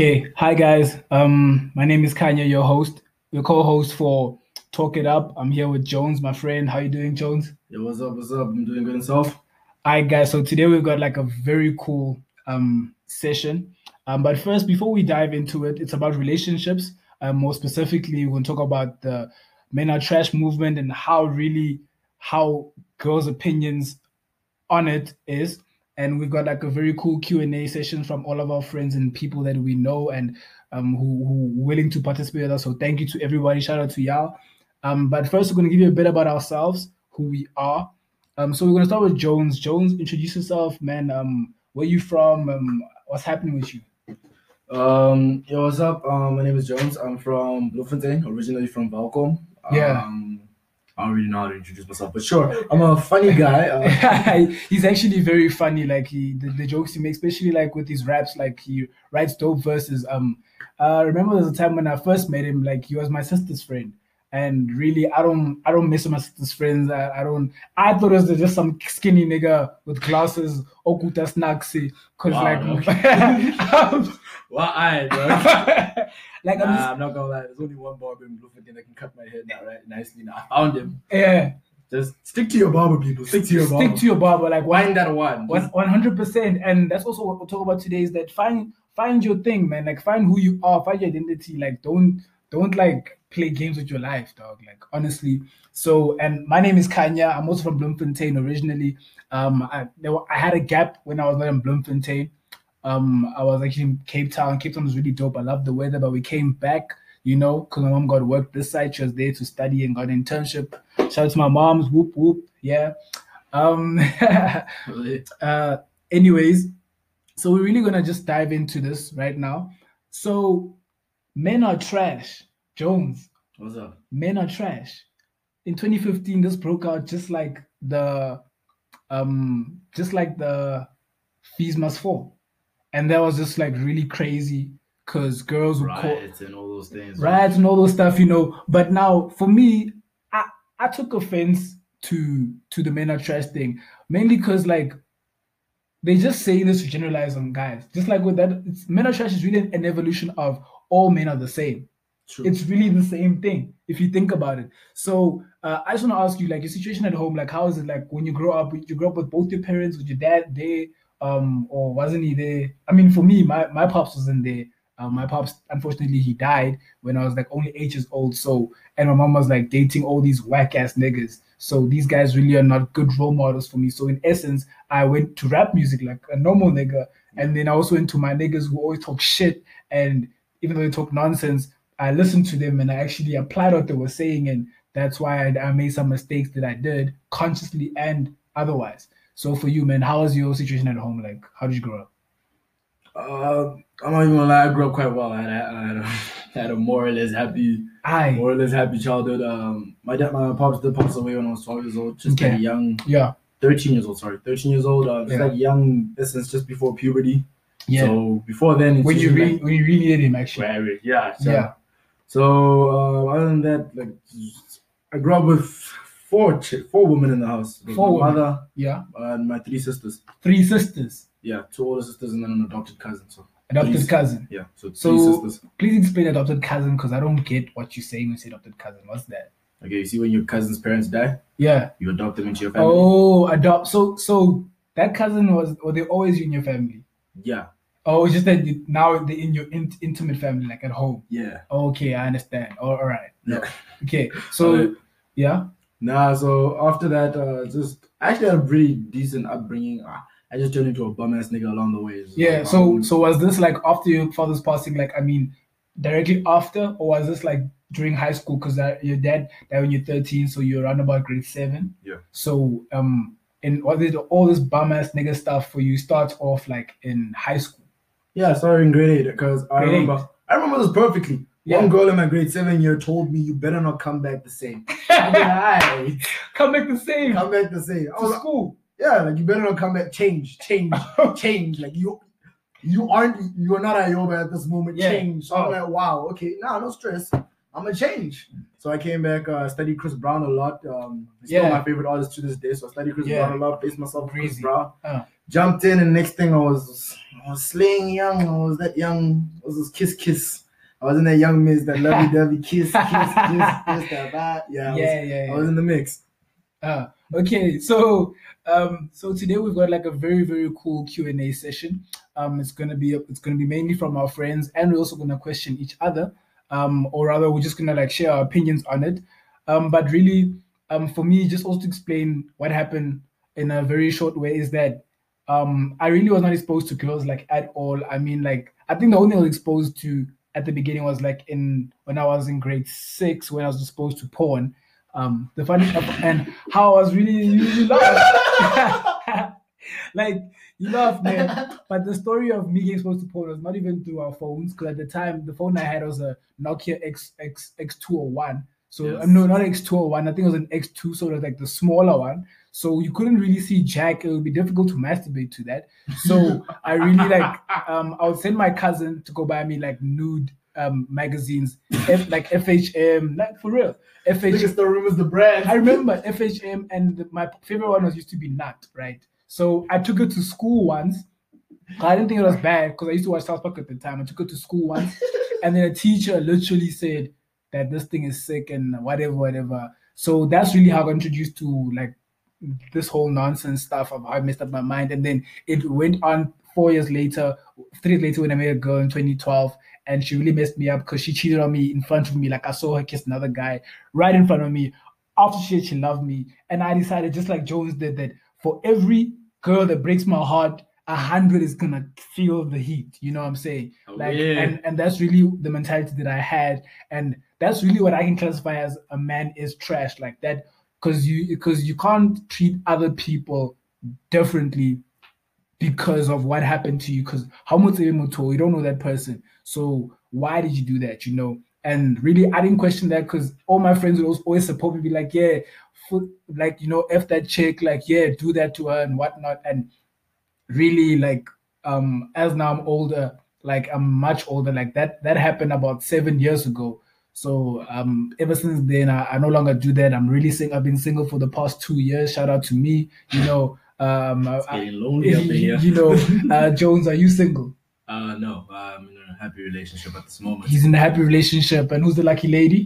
Okay, hi guys. Um, my name is Kanya, your host, your co-host for Talk It Up. I'm here with Jones, my friend. How you doing, Jones? Yo, what's up? What's up? I'm doing good and self. Hi guys. So today we've got like a very cool um session. Um, but first, before we dive into it, it's about relationships. Um, more specifically, we're gonna talk about the men are trash movement and how really how girls' opinions on it is and we've got like a very cool q&a session from all of our friends and people that we know and um, who, who willing to participate with us so thank you to everybody shout out to y'all um, but first we're going to give you a bit about ourselves who we are um, so we're going to start with jones jones introduce yourself man um, where you from um, what's happening with you Um, yo, what's up? Um, my name is Jones. I'm from Bloemfontein, originally from Welkom. Yeah. I don't really know how to introduce myself, but sure, I'm a funny guy. Uh, he's actually very funny like he the, the jokes he makes especially like with his raps like he writes dope verses um uh remember there was a time when i first met him like he was my sister's friend and really i don't i don't miss my sister's friends i, I don't i thought it was just some skinny nigga with glasses okuta snacksy because Wow, like um, well, I, bro. like i'm Nah, just, I'm not gonna lie. There's only one barber in Bloemfontein that can cut my hair now, right? Nicely. Now I found him. yeah Just stick to your barber, people. Stick to your barber. stick to your barber like why Find that one. One hundred percent, and that's also what we'll talk about today. Is that find find your thing, man. Like find who you are, find your identity. Like don't don't like play games with your life, dog. Like honestly. So, and my name is Kanya. I'm also from Bloemfontein originally. Um, I there were, I had a gap when I was not in Bloemfontein. Um, I was actually in Cape Town. Cape Town was really dope. I loved the weather, but we came back. You know, because my mom got work this side. She was there to study and got an internship. Shout out to my moms. Whoop whoop. Yeah. Um. uh anyways so we're really gonna just dive into this right now so men are trash jones What's up? men are trash in 2015 this broke out just like the um just like the fees must fall and that was just like really crazy because girls would call Riots and all those things. riots and all those stuff, you know. But now, for me, I I took offense to to the men are trash thing mainly because like they're just saying this to generalize on guys. Just like with that, it's, men are trash is really an evolution of all men are the same. True. It's really the same thing if you think about it. So uh, I just want to ask you, like your situation at home, like how is it like when you grow up? You grow up with both your parents, with your dad there, um, or wasn't he there? I mean, for me, my my pops wasn't there. Uh, my pops, unfortunately, he died when I was like only eight years old. So, and my mom was like dating all these whack ass niggas. So these guys really are not good role models for me. So in essence, I went to rap music like a normal nigga, and then I also went to my niggas who always talk shit. And even though they talk nonsense, I listened to them and I actually applied what they were saying, and that's why I, I made some mistakes that I did consciously and otherwise. So for you, man, how was your situation at home? Like, how did you grow up? Uh, I'm not even gonna lie. I grew up quite well. I had, I had, a, I had a more or less happy, I more or less happy childhood. Um, my dad, my pops did pass away when I was 12 years old. Just Okay. like young, yeah 13 years old. Sorry, 13 years old. Uh, just Yeah. like young, essence, just before puberty. yeah. So before then, it's when you really like- when you really needed him, actually. Right, yeah. So, Yeah. So uh, other than that, like I grew up with four ch- four women in the house. Like, Four my women. mother Yeah. and my three sisters. Three sisters, Yeah, two older sisters and then an adopted cousin. So adopted Three- cousin. yeah, so three So sisters. please explain adopted cousin because I don't get what you're saying when you say adopted cousin. What's that? Okay, you see when your cousin's parents die, Yeah. you adopt them into your family. Oh, adopt. So so that cousin was or they always in your family. Yeah, Oh, it's just that you, now they're in your in, intimate family, like at home. yeah, Okay, I understand. Oh, all right. yeah. Okay. So Alright. yeah. Nah, so after that, uh, just actually had a pretty decent upbringing. Uh, I just turned into a bum ass nigga along the way. Yeah. like, So um, so was this like after your father's passing? Like I mean, directly after, or was this like during high school? Because your dad died when you're 13, so you're around about grade seven. Yeah. So um, and what did all this bum ass nigga stuff for you start off like in high school? yeah, sorry in grade eight because I Grade eight. I remember this perfectly. Yeah. One girl in my grade seven year told me you better not come back the same. I'm like, "Aight, Come back the same come back the same. I to like, school. yeah, like you better not come back. Change, change, change. Like you, you aren't, you are not Ayoba at this moment. Yeah. Change. So I'm Oh. like, wow, okay, nah, no stress. I'm gonna change. So I came back, uh, studied Chris Brown a lot. Um, he's still Yeah. my favorite artist to this day. So I studied Chris Yeah. Brown a lot, based myself on Chris Crazy. Brown. Jumped in, and next thing I was, I was slaying young. I was that young. I was this kiss kiss. I was in that young miss, that lovey dovey kiss, kiss, kiss, kiss, that vibe. Yeah, I was, yeah, yeah, I was in the mix. Uh, okay, so um, so today we've got like a very very cool Q and A session. Um, it's gonna be it's gonna be mainly from our friends, and we're also gonna question each other. Um, or rather, we're just gonna like share our opinions on it. Um, but really, um, for me, just also to explain what happened in a very short way is that um, I really was not exposed to girls like at all. I mean, like I think the only thing I was exposed to at the beginning was like in when I was in grade six when I was exposed to porn. Um, the funny and how I was really like you laugh, man. But the story of me getting exposed to porn was not even through our phones, because at the time the phone I had was a Nokia X X X two hundred one. So Yes. um, no, not X two hundred one. I think it was an X two, so it was like the smaller one. So you couldn't really see Jack. It would be difficult to masturbate to that. So I really like um I would send my cousin to go buy me like nude um magazines, F, like FHM, like for real. FHM Niggas still remembers the brand. I remember FHM, and the- my favorite one was used to be Nut, right? So I took it to school once. I didn't think it was bad because I used to watch South Park at the time. I took it to school once, and then a teacher literally said that this thing is sick and whatever, whatever. So that's really how I got introduced to like this whole nonsense stuff of how I messed up my mind. And then it went on four years later, three years later when I met a girl in 2012, and she really messed me up because she cheated on me in front of me. Like I saw her kiss another guy right in front of me. After she said she loved me, and I decided just like Jones did that for every girl that breaks my heart, a hundred is gonna feel the heat. You know what I'm saying? Oh, like, yeah. and and that's really the mentality that I had, and that's really what I can classify as a man is trash like that because you because you can't treat other people differently because of what happened to you because how much you don't know that person. So why did you do that you know? And really i didn't question that because all my friends would always, support me be like yeah foot, like you know f that chick like yeah do that to her and whatnot. And really like um as now i'm older like i'm much older like that that happened about seven years ago so um ever since then I, I no longer do that i'm really sing i've been single for the past two years shout out to me you know um It's I- getting lonely up in you, here. you know uh jones are you single Uh, no, I'm in a happy relationship at this moment. he's in a happy relationship and who's the lucky lady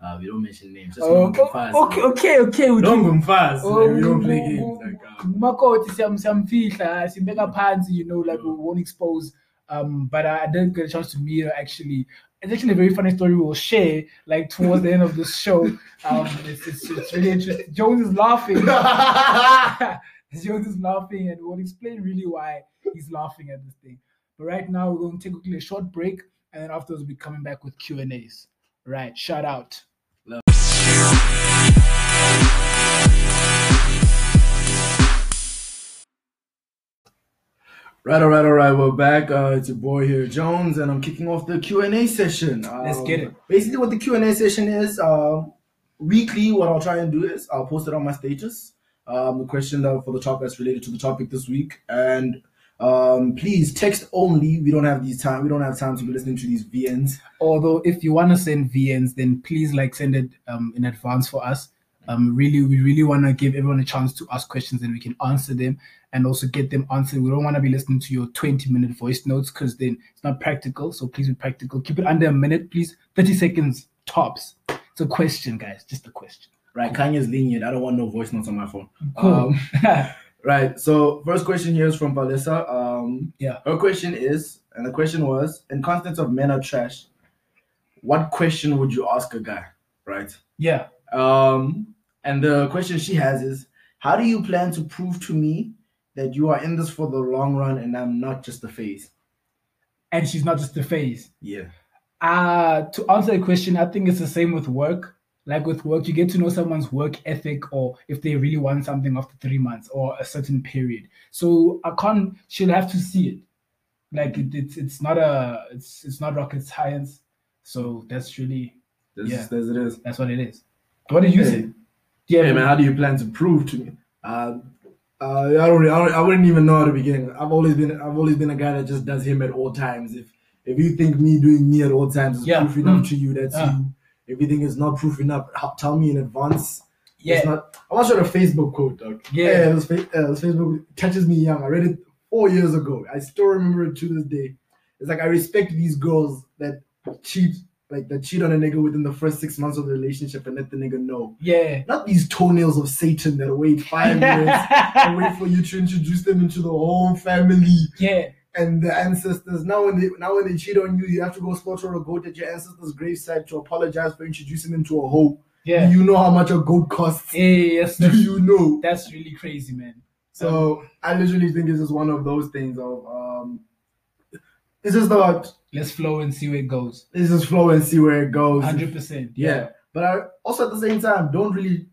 Uh, we don't mention names. Just oh, know Mufasa. okay okay okay with Don't go fast. Oh, we don't play games. Like, um, makoti siyam- siyamfihla simbeka phansi you know like we won't expose um but I, I didn't get a chance to meet her actually it's actually a very funny story we'll share like towards the end of this show. Um it's, it's, it's really interesting. Jones is laughing. Jones is laughing and we'll explain really why he's laughing at this thing. But right now we're going to take a short break and then afterwards we'll be coming back with q and a's. Right shout out Right, all right, all right. We're back. Uh, it's your boy here, Jones, and I'm kicking off the Q and A session. Let's Um, get it. Basically, what the Q and A session is, uh, weekly. What I'll try and do is I'll post it on my status. Um, the question that for the topic that's related to the topic this week, and um, please text only. We don't have these time. We don't have time to be listening to these VNs. although if you want to send VNs, then please like send it um, in advance for us. Um, really, we really want to give everyone a chance to ask questions and we can answer them and also get them answered. We don't want to be listening to your 20 minute voice notes because then it's not practical. So please be practical. Keep it under a minute, please. 30 seconds tops. It's a question, guys. Just a question. Right, Kanya's lenient. I don't want no voice notes on my phone. Cool. Um, Right. So first question here is from Valessa. Um, Yeah. Her question is, and the question was, in context of men are trash, what question would you ask a guy? Right. yeah. Um, and the question she has is, how do you plan to prove to me that you are in this for the long run and I'm not just a phase? And she's not just a phase. Yeah. Uh, to answer the question, I think it's the same with work. Like with work, you get to know someone's work ethic or if they really want something after three months or a certain period. So I can't. She'll have to see it. Like it, it's it's not a it's it's not rocket science. So that's really That's, Yeah. that's it is. that's what it is. What did you say? Yeah, Hey man, how do you plan to prove to me? Uh, uh, I don't, I don't, I wouldn't even know how to begin. I've always been, I've always been a guy that just does him at all times. If, if you think me doing me at all times is Yeah. proof enough Mm. to you, that's Ah. you. If you think it's not proof enough, tell me in advance. yeah, It's not. I want to show the Facebook quote, dog. Yeah. yeah this, uh, this Facebook touches me young. I read it four years ago. I still remember it to this day. It's like I respect these girls that cheat, like that cheat on a nigga within the first six months of the relationship and let the nigga know. Yeah. Not these toenails of Satan that wait five years and wait for you to introduce them into the whole family Yeah. and the ancestors. Now when they now when they cheat on you, you have to go slaughter a goat at your ancestors' gravesite to apologize for introducing them to a hoe. Yeah. Do you know how much a goat costs? Hey, yes, Do you know? that's really crazy, man. So I literally think it's just one of those things of um it's just about Let's flow and see where it goes. let's just flow and see where it goes. Hundred percent. Yeah. But I also at the same time don't really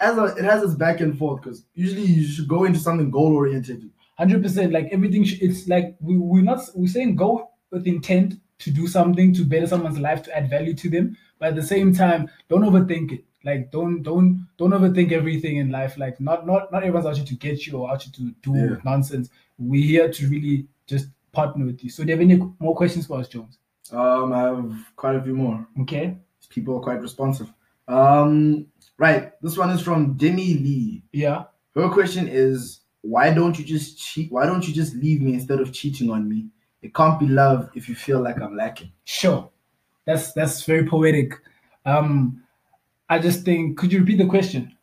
as a, it has this back and forth because usually you should go into something goal oriented. Hundred percent. Like everything, sh- it's like we we're not we're saying go with intent to do something to better someone's life to add value to them, but at the same time, don't overthink it. Like don't don't don't overthink everything in life. Like not not not everyone's out here to get you or out here to do Yeah. nonsense. We're here to really just partner with you. So, do you have any more questions for us, Jones? Um, I have quite a few more. Okay. People are quite responsive. Um, right. This one is from Demi Lee. Yeah. Her question is, why don't you just cheat? Why don't you just leave me instead of cheating on me? It can't be love if you feel like I'm lacking. Sure. That's that's very poetic. Um, I just think. Could you repeat the question?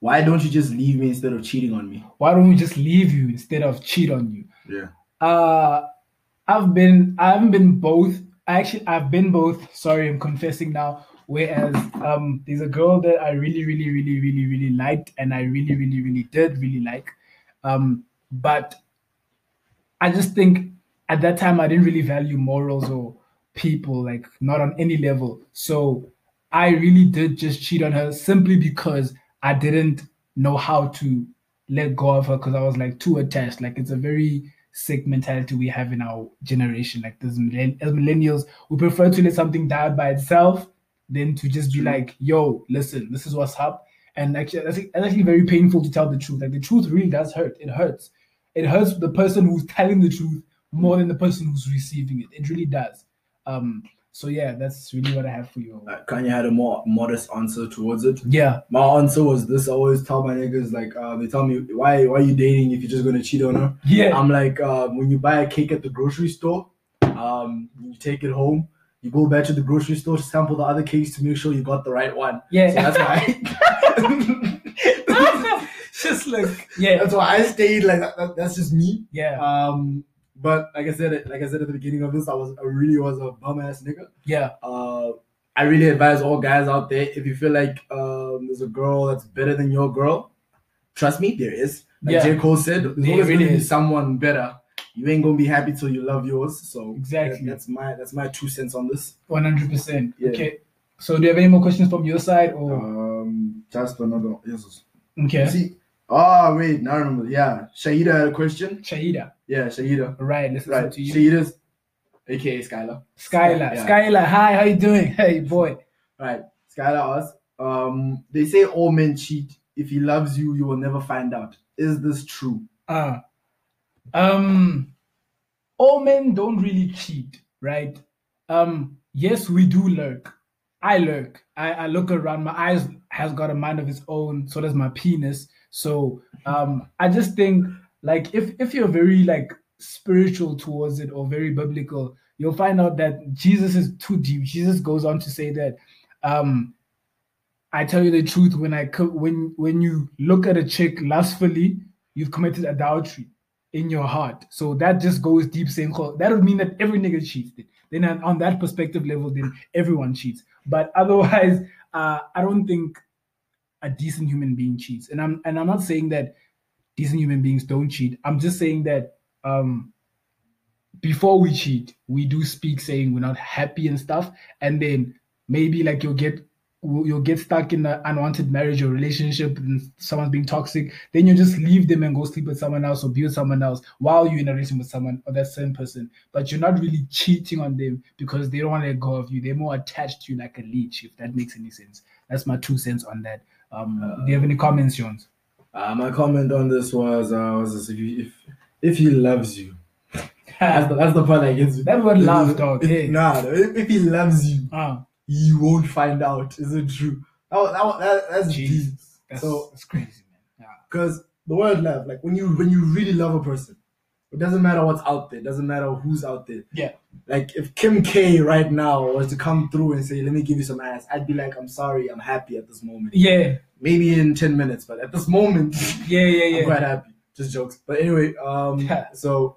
Why don't you just leave me instead of cheating on me? Why don't we just leave you instead of cheat on you? Yeah. Uh, I've been I haven't been both. Actually, I've been both. Sorry, I'm confessing now. Whereas um, there's a girl that I really, really, really, really, really liked, and I really, really, really did really like. Um, but I just think at that time I didn't really value morals or people, like not on any level. So I really did just cheat on her simply because I didn't know how to let go of her because I was like too attached. Like it's a very sick mentality we have in our generation. Like this millenn- as millennials, we prefer to let something die by itself than to just be like, "Yo, listen, this is what's up." And actually, that's, that's actually very painful to tell the truth. Like the truth really does hurt. It hurts. It hurts the person who's telling the truth more than the person who's receiving it. It really does. Um. So yeah, that's really what I have for you. Uh, Kanya had a more modest answer towards it. Yeah. My answer was this: I always tell my niggas like, uh, they tell me, why, why are you dating if you're just gonna cheat on her? Yeah. I'm like, um, when you buy a cake at the grocery store, um, you take it home, you go back to the grocery store to sample the other cakes to make sure you got the right one. Yeah. So that's why. just like yeah. that's why I stayed like that, that- That's just me. Yeah. Um, but like I said, like I said at the beginning of this, I was, I really was a bum ass nigga. Yeah. Uh, I really advise all guys out there if you feel like um, there's a girl that's better than your girl, trust me, there is. Like Yeah. J. Cole said, there's always really gonna be someone better. You ain't gonna be happy till you love yours. So Exactly. that- that's my that's my two cents on this. One hundred percent. Okay. So do you have any more questions from your side or Um, just another yes. okay? See, oh wait, now I remember. Yeah, Shahida had a question. Shahida. Yeah, Shahida. Right, let's listen Right, to you. Shahida's, aka Skylar. Skylar. Yeah. Skylar, hi, how you doing? Hey boy. Right. Skylar asks, um, they say all men cheat. If he loves you, you will never find out. Is this true? Uh um all men don't really cheat, right? Um, yes, we do lurk. I lurk. I, I look around, my eyes has got a mind of its own, so does my penis. So um I just think like if if you're very like spiritual towards it or very biblical, you'll find out that Jesus is too deep. Jesus goes on to say that um I tell you the truth when I co- when when you look at a chick lustfully, you've committed adultery in your heart. So that just goes deep saying that would mean that every nigga cheats. Then, on that perspective level, then everyone cheats. But otherwise, uh, I don't think a decent human being cheats. And I'm and I'm not saying that decent human beings don't cheat. I'm just saying that um before we cheat, we do speak saying we're not happy and stuff, and then maybe like you'll get you'll get stuck in an unwanted marriage or relationship and someone's being toxic, then you just leave them and go sleep with someone else or be with someone else while you're in a relationship with someone or that same person. But you're not really cheating on them because they don't want to let go of you. They're more attached to you like a leech, if that makes any sense. That's my two cents on that. Um, do you have any comments, Jones? Uh, my comment on this was, uh, was this, if, you, if if he loves you, that's the, that's the part that gets me. That word love, dog. If- Hey. Nah, if, if he loves you, Ah, you won't find out. Is it true? That, that, that, that's deep. That's, So- that's crazy, man. Yeah. Because the word love, like when you when you really love a person, It doesn't matter what's out there. It doesn't matter who's out there. Yeah. Like if Kim K right now was to come through and say, "Let me give you some ass," I'd be like, "I'm sorry, I'm happy at this moment." Yeah. Maybe in ten minutes, but at this moment, Yeah. Yeah. yeah, I'm quite happy. Just jokes. But anyway, um, Yeah. so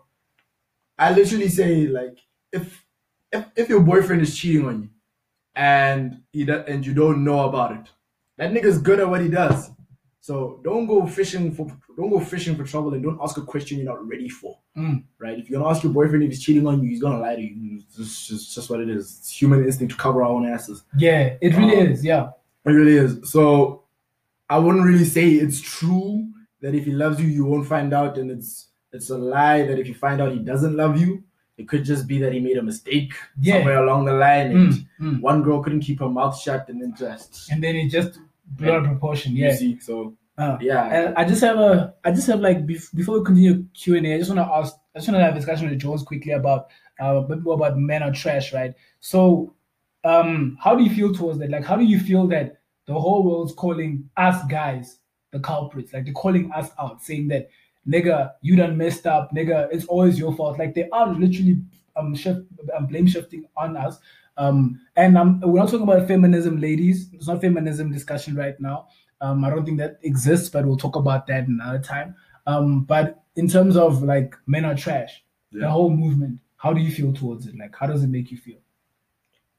I literally say like, if if if your boyfriend is cheating on you, and he do, and you don't know about it, that nigga's good at what he does. So don't go fishing for don't go fishing for trouble and don't ask a question you're not ready for. Mm. Right? If you're gonna ask your boyfriend if he's cheating on you, he's gonna lie to you. It's just, just, just what it is. It's human instinct to cover our own asses. Yeah. It really Um, is. Yeah. It really is. So I wouldn't really say it's true that if he loves you, you won't find out, and it's it's a lie that if you find out he doesn't love you, it could just be that he made a mistake Yeah. somewhere along the line, and Mm, mm. one girl couldn't keep her mouth shut, and then just And then it just blew out of proportion. you Yeah. see. So Uh, yeah, And I just have a, I just have like bef- before we continue Q and A, I just want to ask, I just want to have a discussion with Jones quickly about uh, a bit more about men are trash, right? So, um, how do you feel towards that? Like, how do you feel that the whole world's calling us guys the culprits? Like, they're calling us out, saying that, nigga, you done messed up, nigga, it's always your fault. Like, they are literally um, shift, um blame shifting on us. Um, and um, we're not talking about feminism, ladies. It's not feminism discussion right now. Um, I don't think that exists, but we'll talk about that another time. Um, but in terms of like men are trash, the whole movement, how do you feel towards it? Like, how does it make you feel?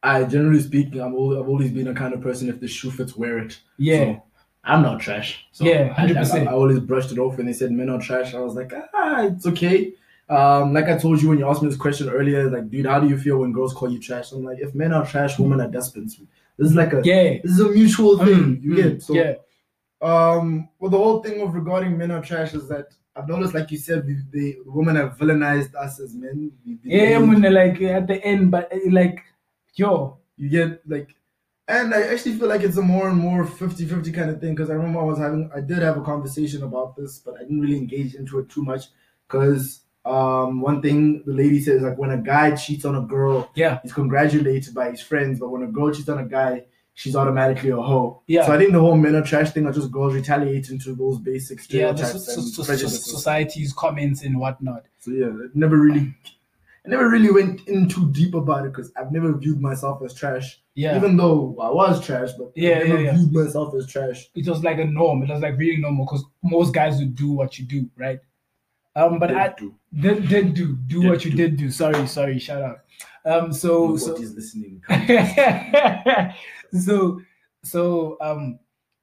I generally speaking, I'm al- I've always been a kind of person. If the shoe fits, wear it. Yeah. So, I'm not trash. So Yeah, I, I, 100%. I always brushed it off when they said men are trash. I was like, ah, it's okay. Um, like I told you when you asked me this question earlier, like, dude, how do you feel when girls call you trash? I'm like, if men are trash, women are despots. This is like a Yeah. this is a mutual thing. Mm, you mm, get so. yeah. Um, well, the whole thing of regarding men are trash is that I've noticed, like you said, we, the women have villainized us as men. We- we- Yeah, when they're like at the end, but uh, like, yo, you get like and i actually feel like it's a more and more 50-50 kind of thing because i remember i was having i did have a conversation about this but i didn't really engage into it too much because um one thing the lady says like when a guy cheats on a girl yeah, he's congratulated by his friends but when a girl cheats on a guy she's automatically a hoe Yeah. so i think the whole men are trash thing are just girls retaliating to those basic yeah, stereotypes so- so- and so- society's comments and whatnot. So yeah, it never really, I never really went in too deep about it because I've never viewed myself as trash. Yeah, Even though I was trash, but Yeah, I never yeah, yeah. viewed myself as trash. it was like a norm. It was like really normal because most guys would do what you do, right? Um, but I do. did, did do do Did what you do. did do. Sorry, sorry, shout out. Um, so so listening. so so um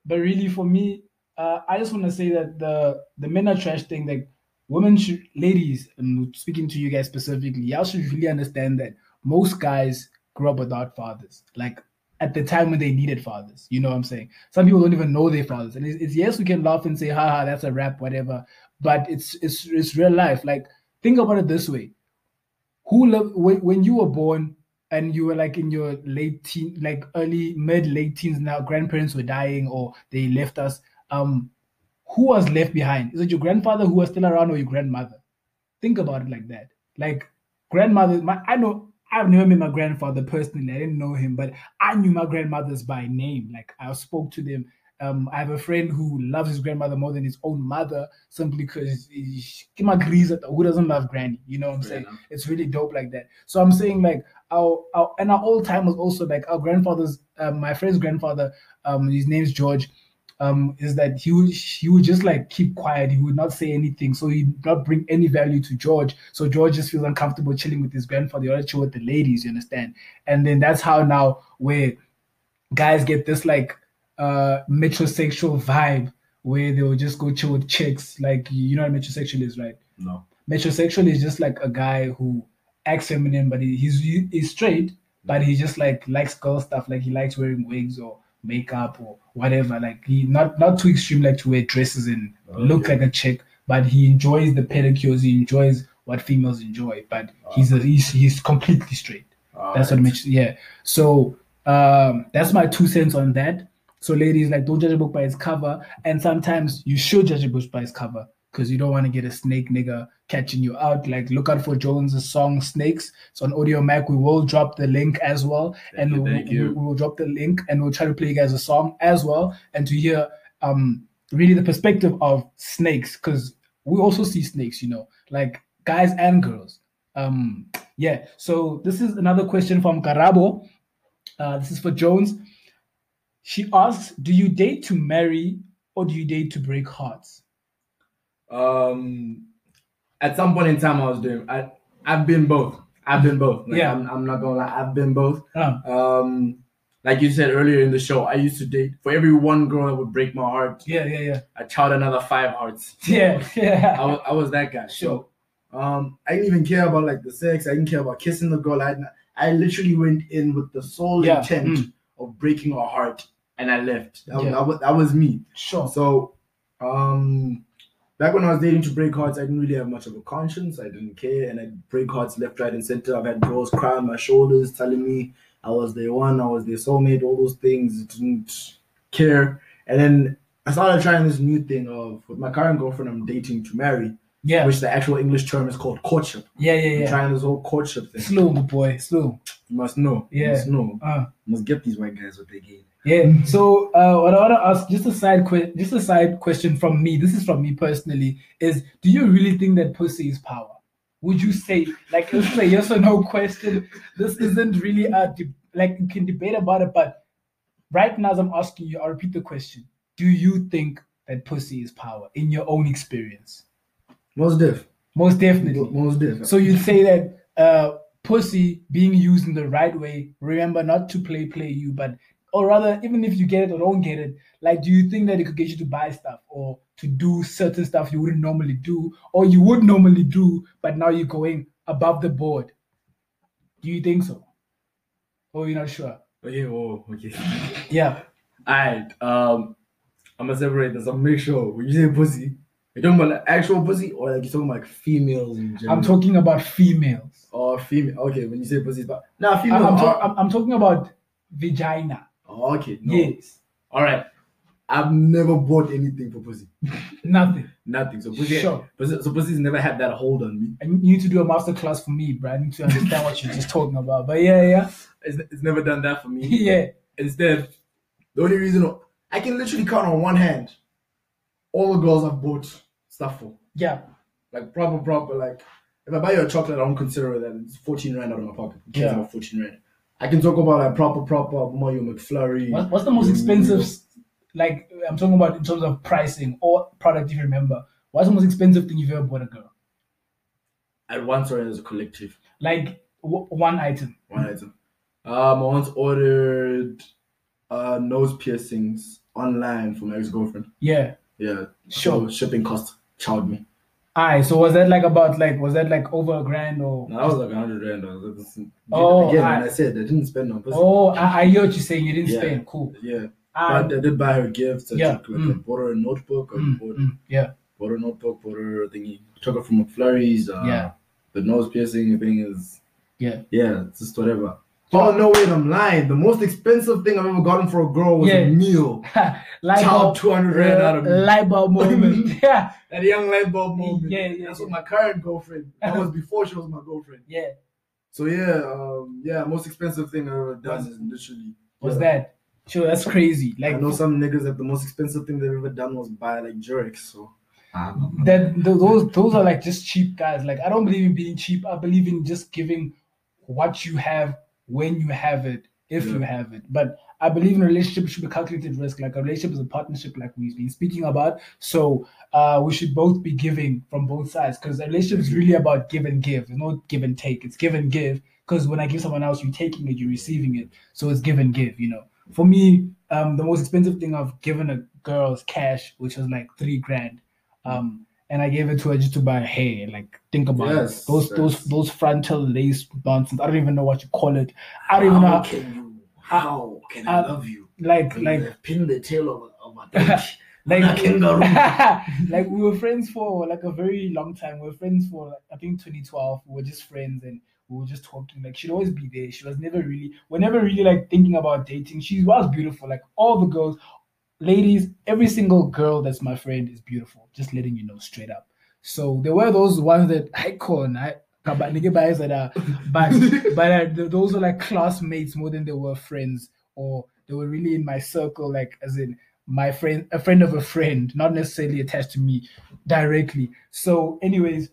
but really for me uh i just want to say that the the men are trash thing like women should ladies and speaking to you guys specifically y'all should really understand that most guys grew up without fathers like at the time when they needed fathers you know what i'm saying? Some people don't even know their fathers and it's, it's yes we can laugh and say haha that's a rap whatever but it's it's it's real life like think about it this way. Who love when, when you were born and you were like in your late teen like early mid late teens now grandparents were dying or they left us. Um who was left behind? Is it your grandfather who was still around or your grandmother? Think about it like that. Like grandmother my i know i've never met my grandfather personally. I didn't know him but i knew my grandmothers by name. Like i spoke to them um, I have a friend who loves his grandmother more than his own mother simply because he. who doesn't love granny? You know what I'm Fair saying? enough. It's really dope like that. So I'm saying like our, our and our old time was also like our grandfathers. Um, my friend's grandfather, um, his name's George. Um, is that he would he would just like keep quiet. He would not say anything, so he'd not bring any value to George. So George just feels uncomfortable chilling with his grandfather. To chill with the ladies, you understand? And then that's how now where guys get this like uh metrosexual vibe where they'll just go chill with chicks. Like you know what metrosexual is, right? No. metrosexual is just like a guy who acts feminine, but he, he's he's straight, but he just like likes girl stuff. Like he likes wearing wigs or makeup or whatever. Like he not not too extreme like to wear dresses and look like a chick, but he enjoys the pedicures. He enjoys what females enjoy. But he's a, he's he's completely straight. That's what makes yeah. So um, that's my two cents on that. So ladies, like don't judge a book by its cover, and sometimes you should judge a book by its cover because you don't want to get a snake nigga catching you out. Like look out for Jones's song "Snakes." It's on Audiomack. We will drop the link as well, and you, we, thank you. we will drop the link, and we'll try to play you guys a song as well, and to hear um really the perspective of snakes because we also see snakes. You know, like guys and girls. Um, yeah. So this is another question from Karabo. Uh, this is for Jones. She asks, "Do you date to marry or do you date to break hearts?" Um, at some point in time, I was doing. I I've been both. I've been both. Like, Yeah. I'm, I'm not gonna lie. I've been both. Uh, Um, like you said earlier in the show, I used to date for every one girl that would break my heart. yeah, yeah, yeah, I child another five hearts. yeah, I yeah. was, I was that guy. Sure. So, um, I didn't even care about like the sex. I didn't care about kissing the girl. I, I literally went in with the sole Yeah. intent Mm. of breaking her heart, and I left. That, Yeah. that, was, that was me. Sure. So, um, back when I was dating to break hearts, I didn't really have much of a conscience. I didn't care, and I'd break hearts left, right, and center. I've had girls cry on my shoulders, telling me I was their one, I was their soulmate, all those things. Didn't care. And then I started trying this new thing of with my current girlfriend, I'm dating to marry, Yeah, which the actual English term is called courtship. yeah, I'm yeah, yeah. trying this whole courtship thing. Slow, boy, slow. You must know. You Yeah. must know. Uh, You must get these white guys what they gain. Yeah. So uh, what I want to ask, just a side que- just a side question from me. This is from me personally. Is do you really think that pussy is power? Would you say like this is a yes or no question? This isn't really a de- like you can debate about it, but right now as I'm asking you, I'll repeat the question. Do you think that pussy is power in your own experience? Most diff. Most definitely. Most diff. So you'd say that uh, pussy being used in the right way, remember not to play play you, but or rather, even if you get it or don't get it, like do you think that it could get you to buy stuff or to do certain stuff you wouldn't normally do, or you would normally do, but now you're going above the board? Do you think so? Or you're not sure? Okay, oh, okay. Yeah. Alright, um, I'm gonna separate this. I'm make sure when you say pussy, you're talking about like actual pussy or like you're talking about like females in general. I'm talking about females. or female. Okay, when you say pussy, but nah, I'm, females. I'm, talk- I'm, I'm talking about vagina. Oh, okay, no. Yes. All right. I've never bought anything for pussy. Nothing. Nothing. So pussy, Sure. pussy so pussy's never had that hold on me. I need you to do a master class for me, bro. I need to understand what you're just talking about. But yeah, yeah. It's, it's never done that for me. Yeah. Instead, the only reason I can literally count on one hand all the girls I've bought stuff for. Yeah. Like proper, proper. Like if I buy you a chocolate, I don't consider that it's 14 rand out of my pocket. Yeah. about 14 rand? I can talk about like proper, proper Mario McFlurry. What, what's the most expensive, like, I'm talking about in terms of pricing or product, if you remember? What's the most expensive thing you've ever bought a girl? At once or as a collective, Like, w- one item. one item. Um, I once ordered uh nose piercings online for my ex girlfriend. Yeah. Yeah, Sure. So shipping cost chowed me. Aye, so was that like about, like, was that like over a grand or? No, that was like 100 rand. I was like, this- Oh, again, I- I said I didn't spend on pussy. Oh, I, I hear what you're saying. You didn't Yeah. spend. Cool. Yeah, Aye. but I did buy her gifts. I Yeah, took, like, I mm. bought her a notebook. I Mm, bought, mm, yeah. bought her a notebook. Bought her a thingy. Took her from McFlurry's. Uh, Yeah. The nose piercing thing is. Yeah. Yeah, it's just whatever. Oh no, wait, I'm lying. The most expensive thing I've ever gotten for a girl was Yeah. a meal. light Child, bulb, 200 rand out of me. light bulb moment. yeah. That young light bulb moment. Yeah, yeah, That's yeah. with my current girlfriend. That was before she was my girlfriend. Yeah. So yeah, um, yeah, most expensive thing I've ever done is literally. Was yeah. that? Sure, that's crazy. Like, I know some niggas that the most expensive thing they've ever done was buy like Durex. So that those those are like just cheap guys. Like I don't believe in being cheap. I believe in just giving what you have when you have it, if you have it. But I believe in a relationship should be calculated risk. Like a relationship is a partnership, like we've been speaking about. So uh, we should both be giving from both sides because a relationship is really about give and give. There's no give and take. It's give and give. Because when I give someone else, you're taking it, you're receiving it. So it's give and give. You know. For me, um, the most expensive thing I've given a girl is cash, which was like three grand. Um, and I gave it to her just to buy hair. Like, think about Yes, it. Those those yes. those frontal lace nonsense. I don't even know what you call it. I don't even know. How, can you? How can I love you? like When like have the tail of, of my throat. like a kangaroo. like we were friends for like a very long time. We were friends for like, I think 2012. We were just friends and we were just talking. Like she'd always be there. She was never really, we're never really like thinking about dating. She was beautiful. Like all the girls, ladies, every single girl that's my friend is beautiful. Just letting you know straight up. So there were those ones that I call I but nigga guys that are but but uh, those were like classmates more than they were friends or they were really in my circle like as in my friend a friend of a friend not necessarily attached to me directly so anyways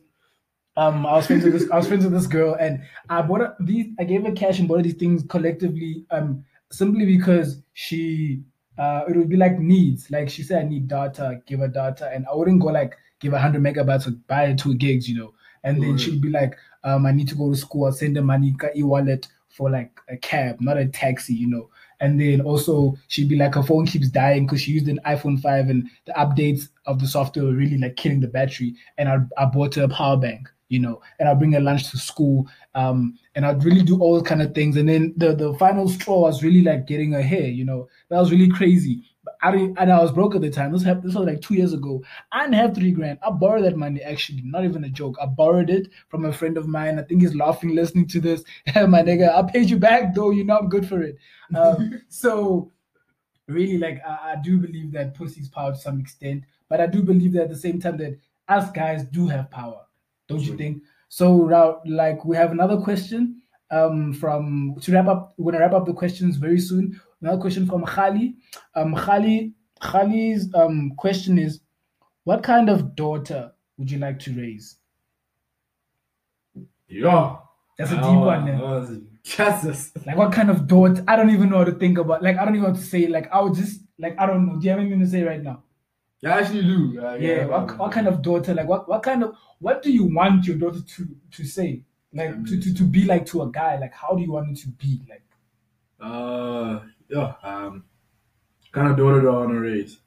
Um, I was friends with this. I was friends with this girl, and I bought her these. I gave her cash and bought these things collectively. Um, simply because she, uh, it would be like needs. Like she said, I need data. Give her data, and I wouldn't go like give her hundred megabytes or buy her two gigs, you know. And then Right. she'd be like, um, I need to go to school. I'll send her money, e-wallet for like a cab, not a taxi, you know. And then also she'd be like, her phone keeps dying because she used an iPhone 5 and the updates of the software were really like killing the battery. And I, I bought her a power bank, you know, and I'd bring a lunch to school. Um, and I'd really do all kind of things. And then the, the final straw was really like getting her hair, you know, that was really crazy. But I didn't, and I was broke at the time. This happened, this was like two years ago. I didn't have three grand. I borrowed that money actually, not even a joke. I borrowed it from a friend of mine. I think he's laughing listening to this. My nigga, I paid you back though. You know I'm good for it. Um, so really, like I, I do believe that pussy's power to some extent, but I do believe that at the same time that us guys do have power. Don't you think? So now, like we have another question um from to wrap up. We're gonna wrap up the questions very soon. Another question from Khali. Um, Khali, Khali's um question is, what kind of daughter would you like to raise? Yeah. That's a deep Oh, one. Oh, Jesus. Like, what kind of daughter? I don't even know how to think about. Like, I don't even know what to say. Like, I would just like, I don't know. Do you have anything to say right now? You actually do. Uh, Yeah. What, what kind of daughter? Like, what what kind of what do you want your daughter to to say? Like, to, to to be like to a guy? Like, how do you want it to be? Like, Uh, yeah. Um, kind of daughter do I want to raise?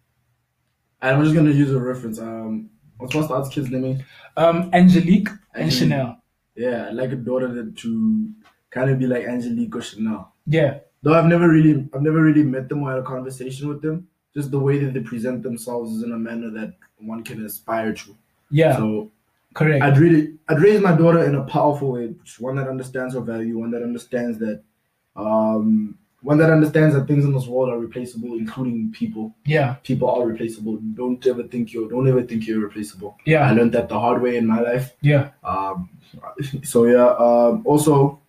And I'm just gonna use a reference. Um, what's what's the other kid's name? um, Angelique and. Chanel. Yeah, like a daughter that to kind of be like Angelique or Chanel. Yeah. Though I've never really, I've never really met them or had a conversation with them. Just the way that they present themselves is in a manner that one can aspire to. Yeah. So correct. I'd really, I'd raise my daughter in a powerful way, one that understands her value, one that understands that, um, one that understands that things in this world are replaceable, including people. yeah. People are replaceable. Don't ever think you're, don't ever think you're replaceable. Yeah. I learned that the hard way in my life. Yeah. Um, so yeah. Um, also,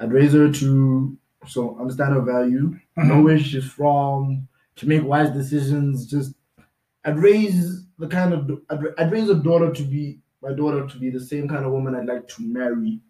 I'd raise her to so understand her value, know Mhm. where she's from, to make wise decisions. Just I'd raise the kind of I'd, I'd raise a daughter to be my daughter to be the same kind of woman I'd like to marry.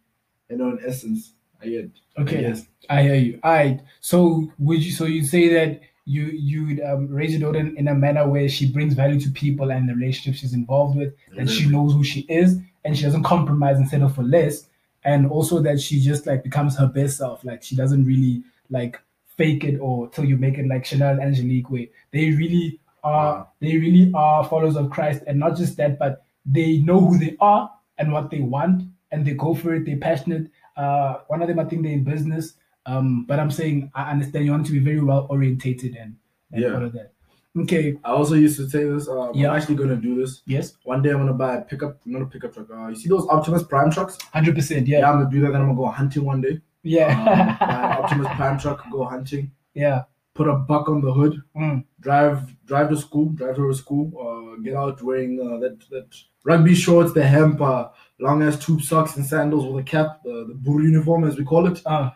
You know, in essence, I get. Okay. Yes. I hear you. All right. So would you? So you say that you you'd um, raise your daughter in, in a manner where she brings value to people and the relationships she's involved with, that she knows who she is and she doesn't compromise and settle for less, and also that she just like becomes her best self. Like she doesn't really like fake it or till you make it like Chanel and Angelique way. They really are. They really are followers of Christ, and not just that, but they know who they are and what they want, and they go for it. They're passionate. Uh, one of them, I think, they're in business. Um, but I'm saying I understand you want to be very well orientated and, and Yeah. all of that. Okay. I also used to say this. Um, Yeah. I'm actually gonna do this. Yes. One day I'm gonna buy a pickup, not a pickup truck. Uh, you see those Optimus Prime trucks? Hundred percent. Yeah, Yeah. I'm gonna do that. Then I'm gonna go hunting one day. Um, buy Yeah. Optimus Prime truck, go hunting. yeah. Put a buck on the hood. Mm. drive drive to school, drive to school, uh, get out wearing uh, that that rugby shorts, the hemp, uh, long ass tube socks and sandals with a cap, the, the uniform as we call it. Uh.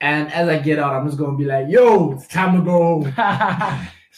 And as I get out, I'm just gonna be like, "Yo, it's time to go."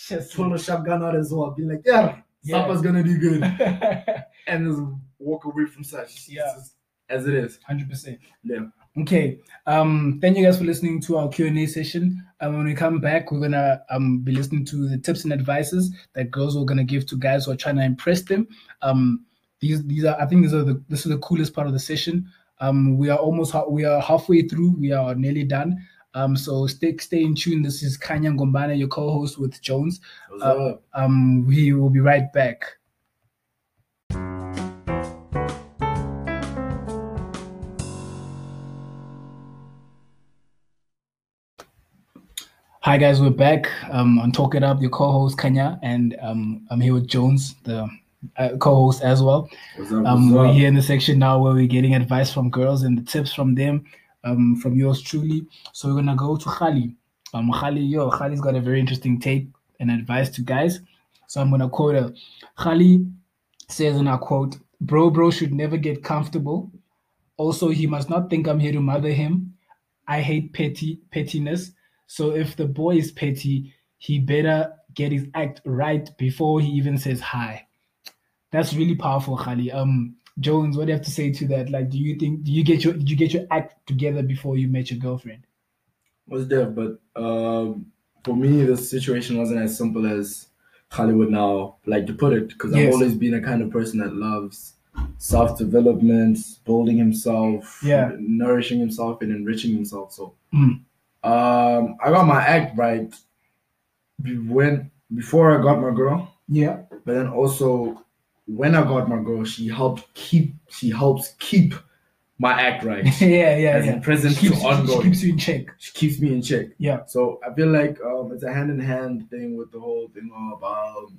Just Pull a shotgun out as well. Be like, "Yeah, Yeah. supper's gonna be good," and just walk away from such. Yeah. just as it is. Hundred percent. Yeah. Okay. Um. Thank you guys for listening to our Q and A session. And when we come back, we're gonna um be listening to the tips and advices that girls are gonna give to guys who are trying to impress them. Um. These these are I think these are the this is the coolest part of the session. Um. We are almost ha- we are halfway through. We are nearly done. Um. So stay stay in tune. This is Kanya Gombana, your co-host with Jones. Uh. Um. We will be right back. Hi guys, we're back um, on Talk It Up. Your co-host Kanya, and um, I'm here with Jones, the uh, co-host as well. What's up? Um, What's we're up? here in the section now where we're getting advice from girls and the tips from them, um, from yours truly. So we're gonna go to Khali. Um, Khali, yo, Khali's got a very interesting take and advice to guys. So I'm gonna quote her. Khali says, and I quote, "Bro, bro should never get comfortable. Also, he must not think I'm here to mother him. I hate petty pettiness. So if the boy is petty, he better get his act right before he even says hi." That's really powerful, Khali. Um, Jones, what do you have to say to that? Like, do you think do you get your did you get your act together before you met your girlfriend? Was there, but um, for me, the situation wasn't as simple as Hollywood now like to put it, because Yes. I've always been a kind of person that loves self development, building himself, Yeah. nourishing himself, and enriching himself. So, Mm. Um, I got my act right when before I got my girl, Yeah. but then also when I got my girl, she helped keep she helps keep my act right. yeah, yeah, As yeah. present She keeps, to ongoing. she keeps you in check. she keeps me in check. Yeah. So I feel like um, it's a hand in hand thing with the whole thing of um,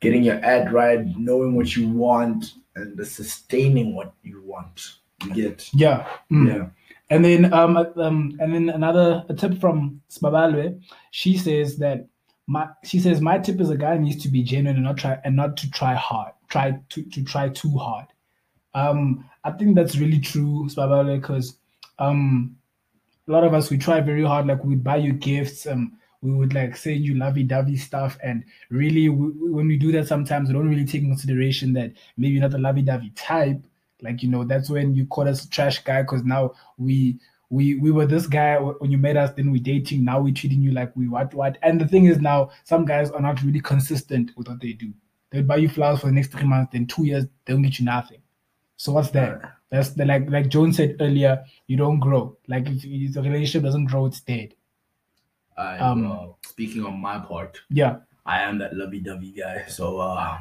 getting your ad right, knowing what you want, and the sustaining what you want. You get Yeah. Mm. yeah. And then um um and then another a tip from Sbabalwe, she says that my she says my tip is a guy needs to be genuine and not try and not to try hard. Try to to try too hard. Um I think that's really true, Sbabalwe, because um a lot of us we try very hard, like we'd buy you gifts, um we would like send you lovey-dovey stuff and really we, when we do that sometimes we don't really take consideration that maybe you're not the lovey-dovey type like you know that's when you call us trash guy because now we we we were this guy when you met us then we dating now we're treating you like we what what. And the thing is now some guys are not really consistent with what they do. They'll buy you flowers for the next three months then two years they don't get you nothing. So what's that? That's the like like Joan said earlier you don't grow. Like if, if the relationship doesn't grow it's dead. I, Um, uh, speaking on my part, yeah. I am that lovey-dovey guy. So uh,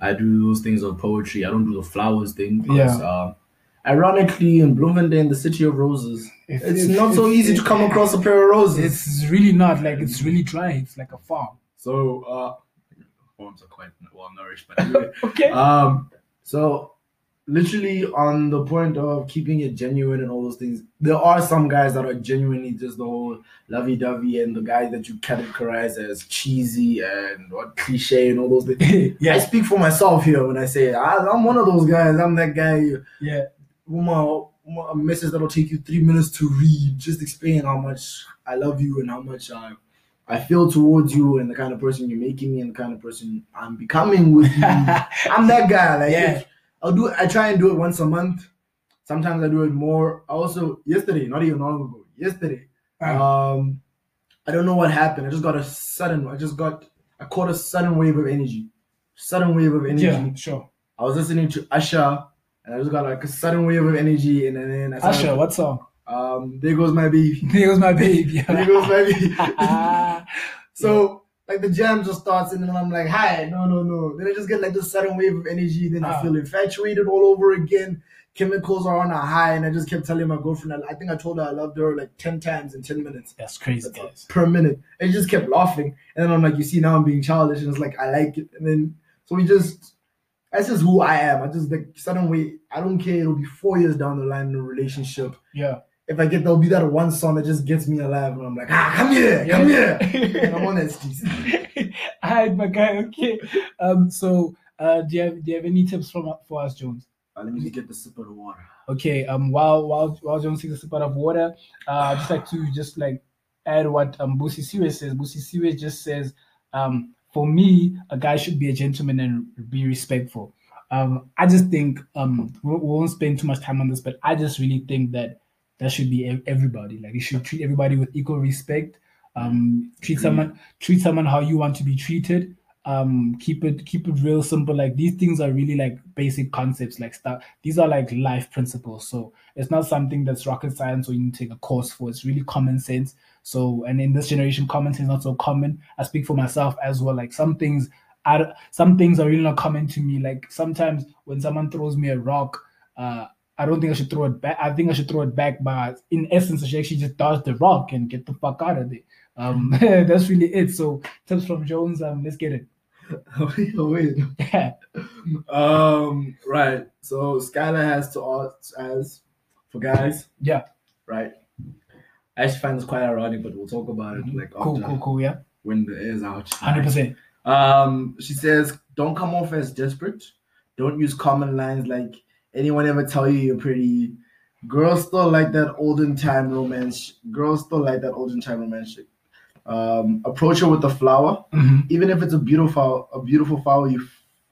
I do those things of poetry. I don't do the flowers thing because, uh, ironically, in Bloemfontein, the city of roses, If- it's if- not so if- easy to come across a pair of roses. it's really not like it's really dry it's like a farm So uh forms are quite well nourished, but anyway. okay um so literally on the point of keeping it genuine and all those things, there are some guys that are genuinely just the whole lovey dovey and the guys that you categorize as cheesy and what cliche and all those things. yeah. I speak for myself here when I say I, I'm one of those guys. I'm that guy yeah my- a message that'll take you three minutes to read, just explain how much I love you and how much I, I feel towards you and the kind of person you're making me and the kind of person I'm becoming with you. I'm that guy. Like, Yeah. I'll do. I try and do it once a month. Sometimes I do it more. I also yesterday, not even long ago, yesterday. Uh, Um, I don't know what happened. I just got a sudden. I just got. I caught a sudden wave of energy. Sudden wave of energy. yeah sure I was listening to Usher, and I just got like a sudden wave of energy, and then I started, Usher what song Um, there goes my baby. there goes my baby There goes my baby. Ah, so like the jam just starts, and then I'm like, hi, no, no, no. Then I just get like this sudden wave of energy. Then I Ah. feel infatuated all over again. Chemicals are on a high, and I just kept telling my girlfriend. I, I think I told her I loved her like ten times in ten minutes That's crazy, guys. per minute. And she just kept laughing. And then I'm like, you see, now I'm being childish. And it's like, I like it. And then, so we just, that's just who I am. I just like, sudden way, I don't care. It'll be four years down the line in a relationship. Yeah. If I get, there'll be that one song that just gets me alive. And I'm like, ah, come here, come here. And I'm on that street. Alright, my guy. Okay. Um. So, uh, do you have do you have any tips from for us, Jones? Uh, let me just get the sip of the water. Okay. Um. While while while Jones takes a sip out of water, uh, I just like to just like add what um Busi Siwe says. Busi Siwe just says, um, for me, a guy should be a gentleman and be respectful. Um, I just think um we, we won't spend too much time on this, but I just really think that that should be everybody. Like you should treat everybody with equal respect. Um, treat someone treat someone how you want to be treated. Um, keep it keep it real simple. Like these things are really like basic concepts. Like stuff. These are like life principles. So it's not something that's rocket science or you need to take a course for. It's really common sense. So and in this generation, common sense is not so common. I speak for myself as well. Like some things I, some things are really not common to me. Like sometimes when someone throws me a rock, uh, I don't think I should throw it back. I think I should throw it back, but in essence, I should actually just dodge the rock and get the fuck out of there. Um, that's really it. So tips from Jones. Um, let's get it. wait, wait. Yeah. Um, right. So Skylar has to ask as for guys, Yeah. right? I actually find this quite ironic, but we'll talk about it like Cool, after cool, cool. Yeah. when the air's out. Hundred percent. Um, she says, "Don't come off as desperate. Don't use common lines like anyone ever tell you you're pretty." Girls still like that olden time romance. Girls still like that olden time romance. Um, approach her with a flower, hmm even if it's a beautiful, a beautiful flower you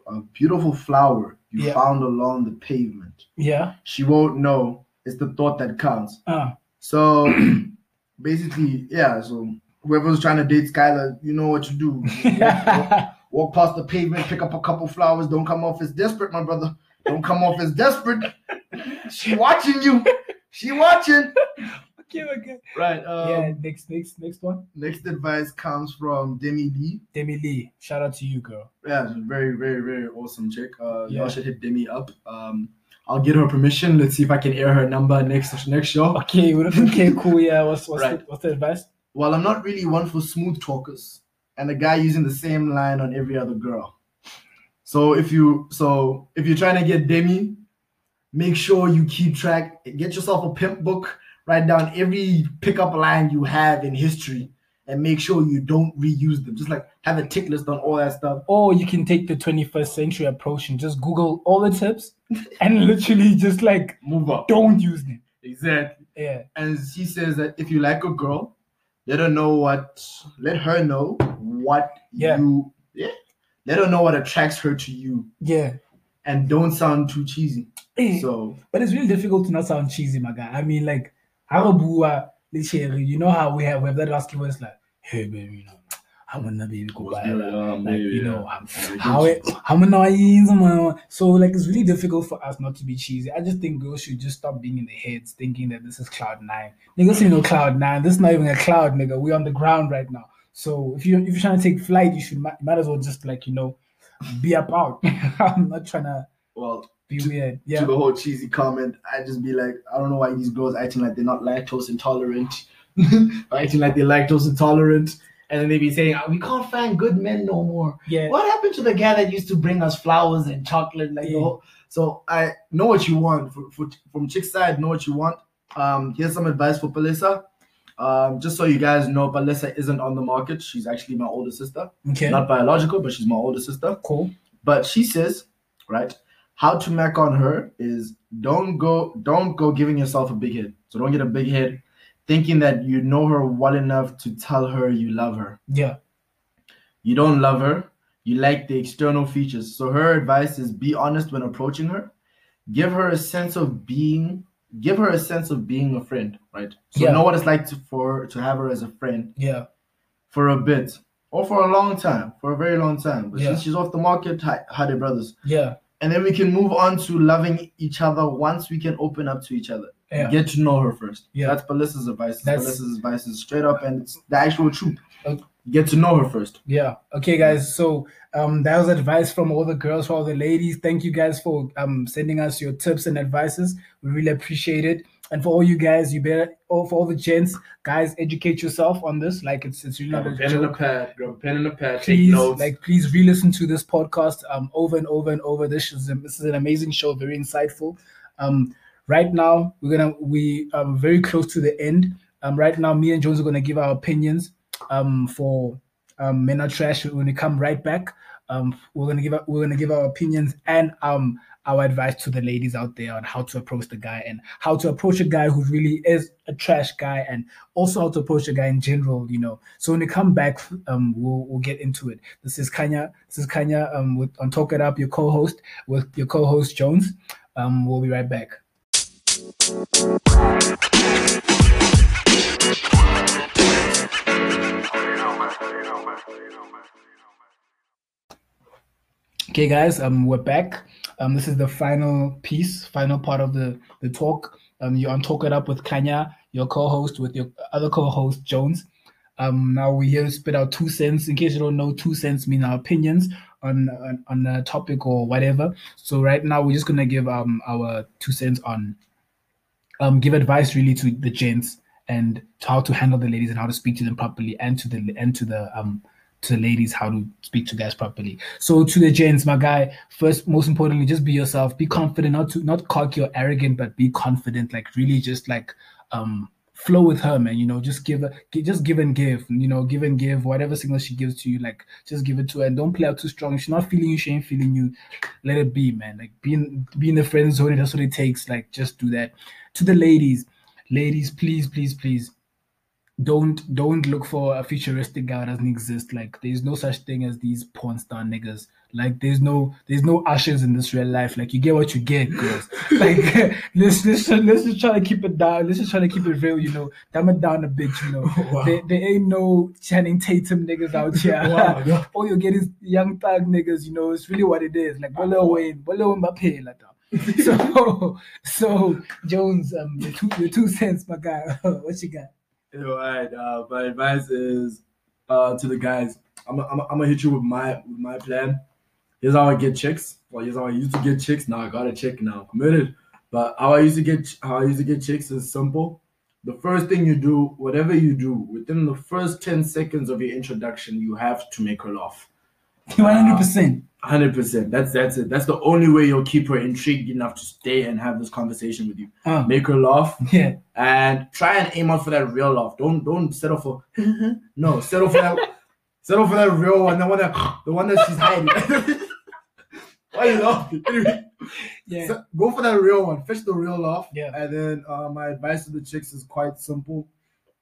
a beautiful flower you Yeah. found along the pavement. Yeah. She won't know. It's the thought that counts. Uh, So basically, yeah. So whoever's trying to date Skylar, you know what to do. Walk, walk- walk past the pavement, pick up a couple flowers. Don't come off as desperate, my brother. Don't come off as desperate. She watching you. She watching. okay, okay. Right. Um, yeah. Next, next, next one. Next advice comes from Demi Lee. Demi Lee. Shout out to you, girl. Yeah, she's a very, very, very awesome chick. Uh, Yeah. Y'all should hit Demi up. Um, I'll get her permission. Let's see if I can air her number next next show. Okay. Okay. Cool. Yeah. What's what's Right. the, what's the advice? Well, I'm not really one for smooth talkers, and a guy using the same line on every other girl. So if you so if you're trying to get Demi, make sure you keep track. Get yourself a pimp book. Write down every pickup line you have in history, and make sure you don't reuse them. Just like have a tick list on all that stuff. Or you can take the 21st century approach and just Google all the tips and literally just like Move up. don't use them. Exactly. Yeah. and she says that if you like a girl, let her know what let her know what Yeah. you. Let her know what attracts her to you Yeah. and don't sound too cheesy. Eh, So But it's really difficult to not sound cheesy, my guy. I mean, like, Arabua, you know how we have, we have that asking voice like, hey, baby, you know, I'm gonna by like, you know, I'm, how it, how many So, like, it's really difficult for us not to be cheesy. I just think girls should just stop being in their heads thinking that this is cloud nine. Niggas say no cloud nine. This is not even a cloud, nigga. We're on the ground right now. So, if you if you're trying to take flight, you should might, might as well just like you know, be about. I'm not trying to well be To- weird. to Yeah. the whole cheesy comment, I just be like, I don't know why these girls acting like they're not lactose intolerant. acting like they're lactose intolerant. And then they be saying, "Oh, we can't find good men no more. Yeah. What happened to the guy that used to bring us flowers and chocolate? Like, Yeah. whole- so I know what you want for, for, from chick side. Know what you want. Um, here's some advice for Palissa. Um, just so you guys know, Palissa isn't on the market. She's actually my older sister, Okay. not biological, but she's my older sister. cool. But she says, right, how to mac on her is don't go, don't go giving yourself a big head. So don't get a big head, thinking that you know her well enough to tell her you love her. Yeah. You don't love her. You like the external features. So her advice is be honest when approaching her. Give her a sense of being. Give her a sense of being a friend, right? So Yeah. know what it's like to, for to have her as a friend Yeah. for a bit or for a long time, for a very long time. But Yeah. since she's off the market, hi, hi brothers. Yeah. And then we can move on to loving each other once we can open up to each other. Yeah. Get to know her first. Yeah. That's Palissa's advice. That's- Palissa's advice is straight up and it's the actual truth. Okay. Get to know her first. Yeah. Okay, guys. So um, that was advice from all the girls, all the ladies. Thank you guys for um sending us your tips and advices. We really appreciate it. And for all you guys, you better. all for all the gents, guys, educate yourself on this. Like it's it's really not a joke. pad. Grab a pen and a pad. please like please re-listen to this podcast um over and over and over this is this is an amazing show very insightful um right now we're gonna we are very close to the end um right now me and jones are gonna give our opinions um for um men are trash we're gonna come right back um we're gonna give our, we're gonna give our opinions and um our advice to the ladies out there on how to approach the guy and how to approach a guy who really is a trash guy and also how to approach a guy in general, you know. So when we come back, um, we'll we'll get into it. This is Kanya. This is Kanya. Um, with on Talk It Up, your co-host with your co-host Jones. Um, we'll be right back. Okay, guys, um, we're back. Um, this is the final piece, final part of the the talk. Um, you're on Talk It Up with Kanya, your co-host with your other co-host Jones. Um, now we're here to spit out two cents. In case you don't know, two cents mean our opinions on on, on a topic or whatever. So right now we're just gonna give um our two cents on um give advice really to the gents and to how to handle the ladies and how to speak to them properly and to the and to the um to ladies how to speak to guys properly. So to the gents, my guy, first most importantly, just be yourself. Be confident, not to not cocky or arrogant, but be confident. Like really, just like um flow with her, man. You know, just give her, just give and give. You know, give and give. Whatever signal she gives to you, like just give it to her and don't play out too strong. She's not feeling you, she ain't feeling you. Let it be, man. Like being being the friend zone, that's what it takes. Like just do that. To the ladies, ladies, please, please, please don't don't look for a futuristic guy that doesn't exist. Like there's no such thing as these porn star niggas. Like there's no there's no ushers in this real life. Like you get what you get, girls. like let's let's let's just try to keep it down. Let's just try to keep it real, you know. Dumb it down a bit, you know. Wow. There, there ain't no Channing Tatum niggas out here. Wow. All you get is young thug niggas, you know. It's really what it is. Like Lil Wayne, Lil Mbappe, like that. so so Jones, um, your two your two cents, my guy. what you got? All right. Uh, my advice is uh, to the guys. I'm, I'm, I'm gonna hit you with my with my plan. Here's how I get chicks. Well, here's how I used to get chicks. Now I got a chick. Now I'm committed. But how I used to get how I used to get chicks is simple. The first thing you do, whatever you do, within the first ten seconds of your introduction, you have to make her laugh. One hundred percent. Hundred percent. That's that's it. That's the only way you'll keep her intrigued enough to stay and have this conversation with you. Uh, Make her laugh yeah. and try and aim out for that real laugh. Don't don't settle for no. Settle for that. settle for that real one. The one that the one that she's hiding. Why you laughing? Anyway, Yeah. so go for that real one. Fetch the real laugh. Yeah. And then uh, my advice to the chicks is quite simple.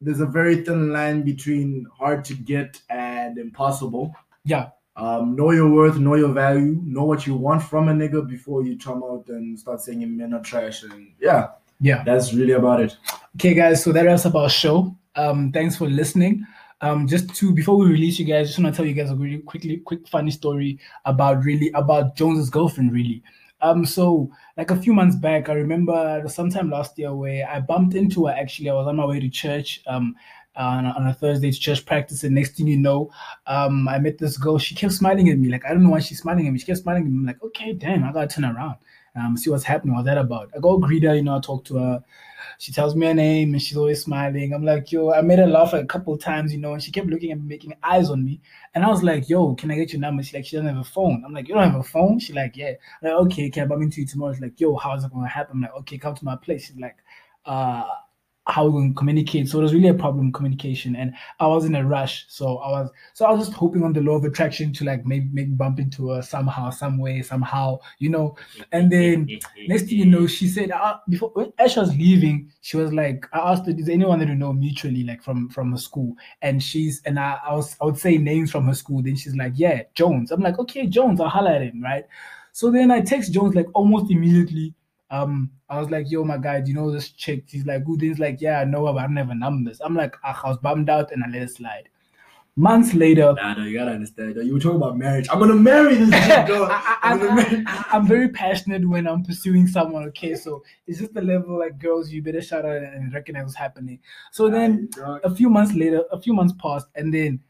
There's a very thin line between hard to get and impossible. Yeah. Um, know your worth, know your value, know what you want from a nigga before you come out and start saying men are trash. And yeah, Yeah. that's really about it. Okay, guys. So that wraps up our show. Um, thanks for listening. Um, just to before we release you guys, just want to tell you guys a really quickly, quick funny story about really about Jones's girlfriend. Really. Um, so like a few months back, I remember sometime last year where I bumped into her. Actually, I was on my way to church. Um, on a, on a Thursday to church practice, and next thing you know, um, I met this girl. She kept smiling at me. Like I don't know why she's smiling at me. She kept smiling at me. I'm like, okay, damn, I gotta turn around. Um, see what's happening. What's that about? I go greet her. You know, I talk to her. She tells me her name and she's always smiling. I'm like, yo, I made her laugh a couple times, you know, and she kept looking at me, making eyes on me. And I was like, yo, can I get your number? She's like, she doesn't have a phone. I'm like, you don't have a phone? She's like, yeah. I'm like, okay, can I bump into you tomorrow? She's like, yo, how's it gonna happen? I'm like, okay, come to my place. She's like, uh, how we're going to communicate. So it was really a problem communication, and I was in a rush. So I was so I was just hoping on the law of attraction to like maybe maybe bump into her somehow, some way, somehow, you know. And then next thing you know, she said uh, before when Ash was leaving, she was like, I asked her, is there anyone that you know mutually, like from from her school? And she's and I, I was I would say names from her school. Then she's like, yeah, Jones. I'm like, okay, Jones. I'll holler at him, right? So then I text Jones like almost immediately. Um, I was like, yo, my guy, do you know this chick? He's like, who? He's like, yeah, I know her, but I don't have her numbers. I'm like, ah, I was bummed out and I let it slide. Months later, Nah, no, you gotta understand. You were talking about marriage. I'm gonna marry this chick, dog. I, I'm gonna marry. am very passionate when I'm pursuing someone. Okay, so it's just the level like girls, you better shout out and recognize what's happening. So then a few months later, a few months passed, and then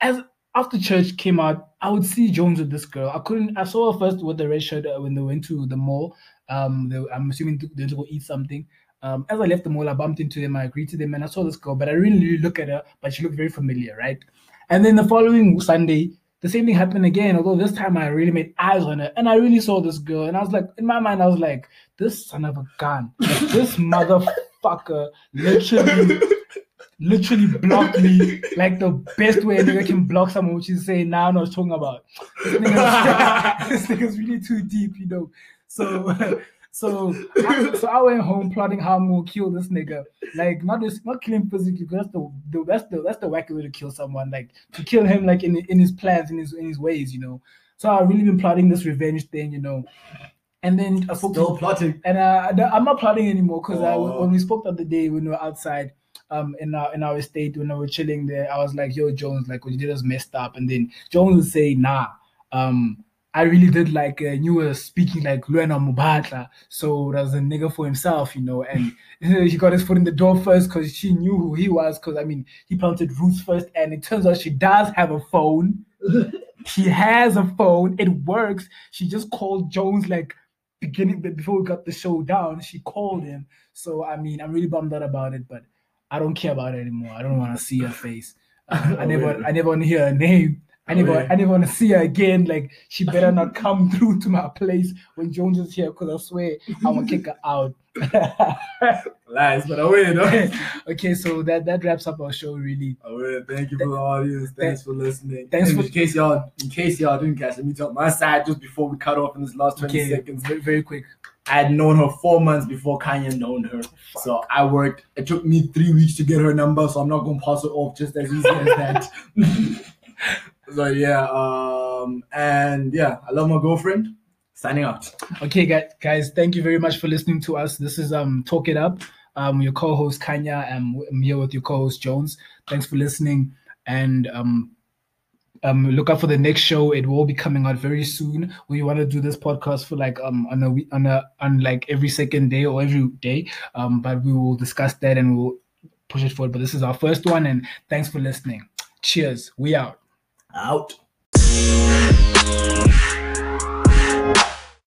as after church came out, I would see Jones with this girl. I couldn't. I saw her first with the red shirt uh, when they went to the mall. Um, they, I'm assuming they went to go eat something. Um, as I left the mall, I bumped into them. I greeted them, and I saw this girl, but I didn't really look at her. But she looked very familiar, right? And then the following Sunday, the same thing happened again. Although this time I really made eyes on her, and I really saw this girl, and I was like, in my mind, I was like, this son of a gun, this motherfucker, literally literally blocked me like the best way a nigga can block someone, which is saying, nah, I I'm talking about. This nigga's, this nigga's really too deep, you know. So so I, so I went home plotting how I'm gonna kill this nigga. Like not just not kill him physically, because that's the, the that's the that's the wacky way to kill someone. Like to kill him like in in his plans, in his in his ways, you know. So I've really been plotting this revenge thing, you know. And then I spoke to Still plotting. and uh, the- I'm not plotting anymore because Oh. when we spoke the other day when we were outside um in our in our estate when we were chilling there, I was like, "Yo, Jones, like what you did was messed up," and then Jones would say, "Nah, um." I really did like uh, you were speaking like Luena Mubatla, so that was a nigga for himself, you know. And he got his foot in the door first because she knew who he was. Because I mean, he planted roots first, and it turns out she does have a phone. she has a phone. It works. She just called Jones like beginning before we got the show down. She called him. So I mean, I'm really bummed out about it, but I don't care about it anymore. I don't want to see her face. Uh, I never, I never want to hear her name. I never, Oh, yeah. I never want to see her again. Like she better not come through to my place when Jones is here, because I swear I'm gonna kick her out. Lies, but I win, no? okay, so that that wraps up our show. Really, I win. Thank you for the audience. Thanks for listening. Thanks in for- case y'all, in case y'all didn't catch, let me tell my side just before we cut off in this last twenty okay, seconds. very, very quick. I had known her four months before Kanya known her. So I worked. It took me three weeks to get her number, so I'm not gonna pass it off just as easy as that. so yeah, um, and yeah, I love my girlfriend. Signing out. Okay, guys, guys, thank you very much for listening to us. This is um Talk It Up. Um, your co-host Kanya, and I'm here with your co-host Jones. Thanks for listening, and um, um, look out for the next show. It will be coming out very soon. We want to do this podcast for like um on a week on a on like every second day or every day. Um, but we will discuss that and we'll push it forward. But this is our first one, and thanks for listening. Cheers. We out. Out.